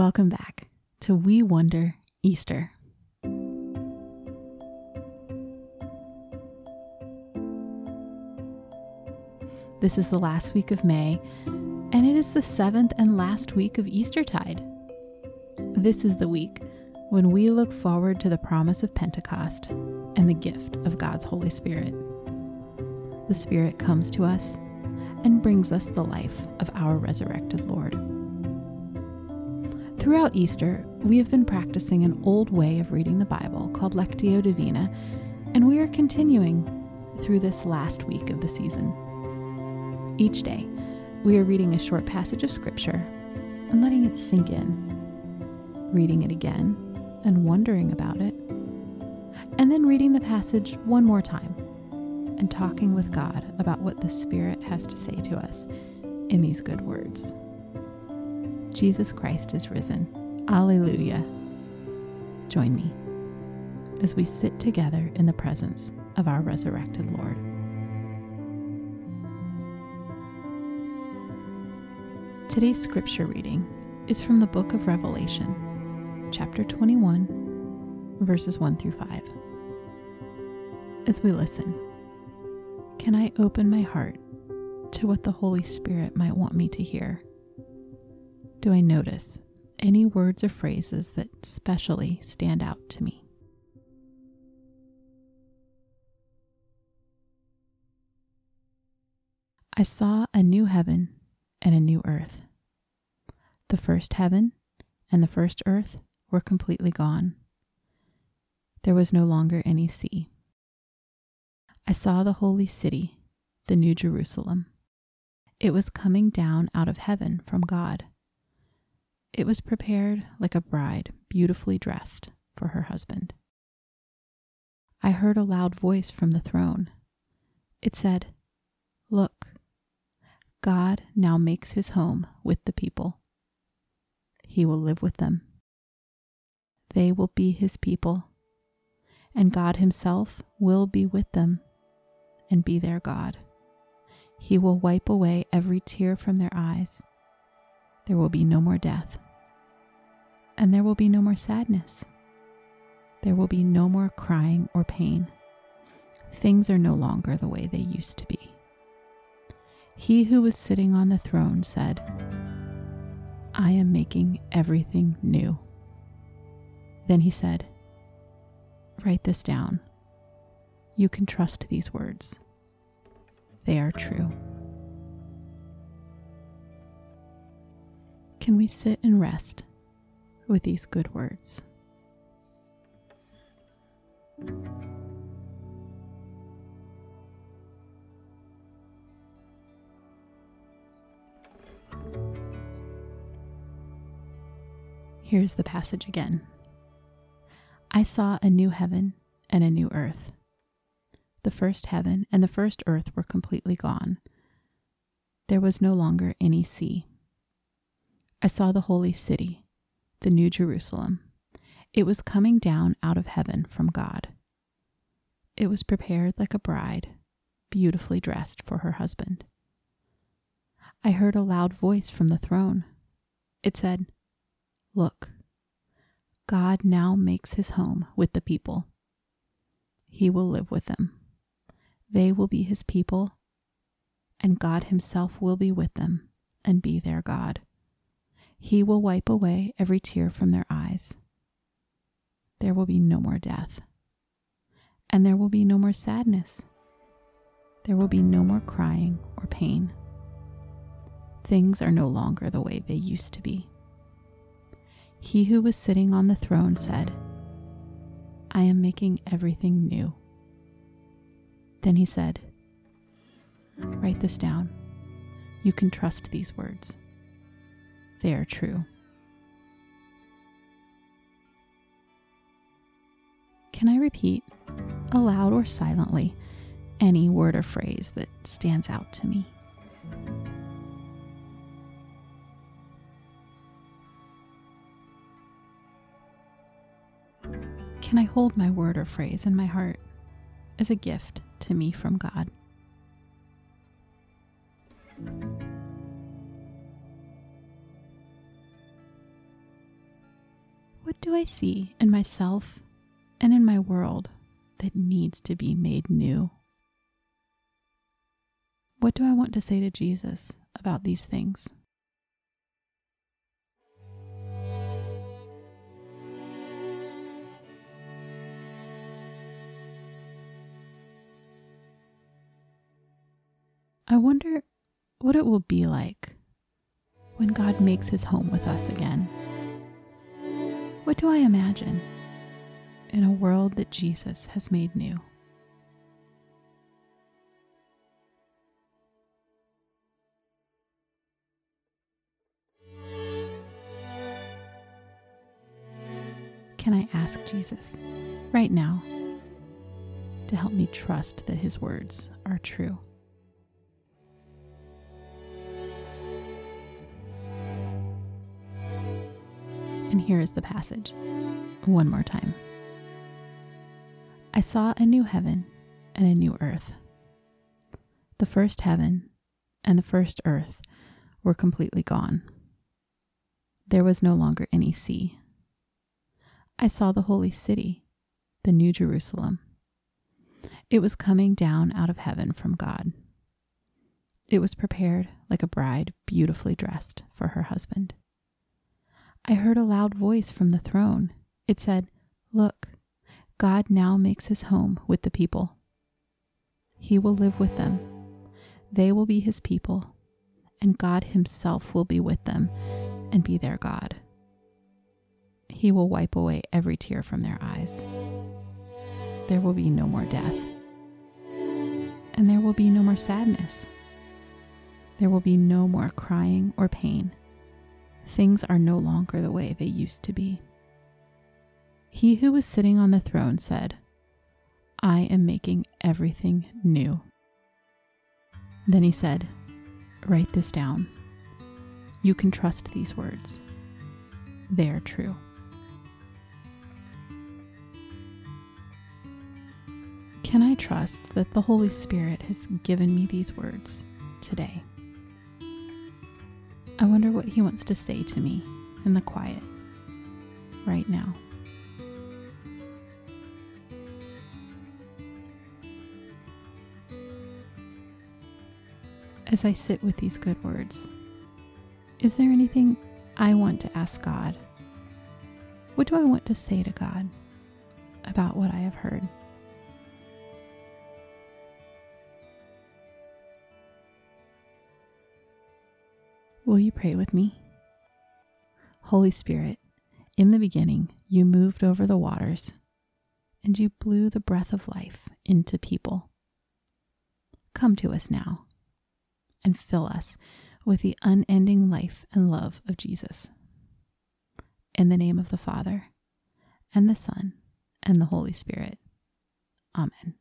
Welcome back to We Wonder Easter. This is the last week of May, and it is the seventh and last week of Eastertide. This is the week when we look forward to the promise of Pentecost and the gift of God's Holy Spirit. The Spirit comes to us and brings us the life of our resurrected Lord. Throughout Easter, we have been practicing an old way of reading the Bible called Lectio Divina, and we are continuing through this last week of the season. Each day, we are reading a short passage of Scripture and letting it sink in, reading it again and wondering about it, and then reading the passage one more time and talking with God about what the Spirit has to say to us in these good words. Jesus Christ is risen. Alleluia. Join me as we sit together in the presence of our resurrected Lord. Today's scripture reading is from the book of Revelation, chapter 21, verses 1 through 5. As we listen, can I open my heart to what the Holy Spirit might want me to hear? Do I notice any words or phrases that specially stand out to me? I saw a new heaven and a new earth. The first heaven and the first earth were completely gone. There was no longer any sea. I saw the holy city, the New Jerusalem. It was coming down out of heaven from God. It was prepared like a bride beautifully dressed for her husband. I heard a loud voice from the throne. It said, Look, God now makes his home with the people. He will live with them. They will be his people, and God himself will be with them and be their God. He will wipe away every tear from their eyes. There will be no more death, and there will be no more sadness. There will be no more crying or pain. Things are no longer the way they used to be. He who was sitting on the throne said, I am making everything new. Then he said, Write this down. You can trust these words, they are true. Can we sit and rest with these good words? Here's the passage again. I saw a new heaven and a new earth. The first heaven and the first earth were completely gone. There was no longer any sea. I saw the holy city, the new Jerusalem. It was coming down out of heaven from God. It was prepared like a bride, beautifully dressed for her husband. I heard a loud voice from the throne. It said, Look, God now makes his home with the people. He will live with them. They will be his people, and God himself will be with them and be their God. He will wipe away every tear from their eyes. There will be no more death, and there will be no more sadness. There will be no more crying or pain. Things are no longer the way they used to be. He who was sitting on the throne said, I am making everything new. Then he said, Write this down. You can trust these words. They are true. Can I repeat, aloud or silently, any word or phrase that stands out to me? Can I hold my word or phrase in my heart as a gift to me from God? Do I see in myself and in my world that needs to be made new? What do I want to say to Jesus about these things? I wonder what it will be like when God makes his home with us again. What do I imagine in a world that Jesus has made new? Can I ask Jesus right now to help me trust that his words are true? Here is the passage one more time. I saw a new heaven and a new earth. The first heaven and the first earth were completely gone. There was no longer any sea. I saw the holy city, the New Jerusalem. It was coming down out of heaven from God. It was prepared like a bride beautifully dressed for her husband. I heard a loud voice from the throne. It said, Look, God now makes his home with the people. He will live with them. They will be his people, and God himself will be with them and be their God. He will wipe away every tear from their eyes. There will be no more death, and there will be no more sadness. There will be no more crying or pain things are no longer the way they used to be. He who was sitting on the throne said, I am making everything new. Then he said, Write this down. You can trust these words. They are true. Can I trust that the Holy Spirit has given me these words today? I wonder what he wants to say to me in the quiet right now. As I sit with these good words, is there anything I want to ask God? What do I want to say to God about what I have heard? Will you pray with me? Holy Spirit, in the beginning, you moved over the waters and you blew the breath of life into people. Come to us now and fill us with the unending life and love of Jesus. In the name of the Father, and the Son, and the Holy Spirit. Amen.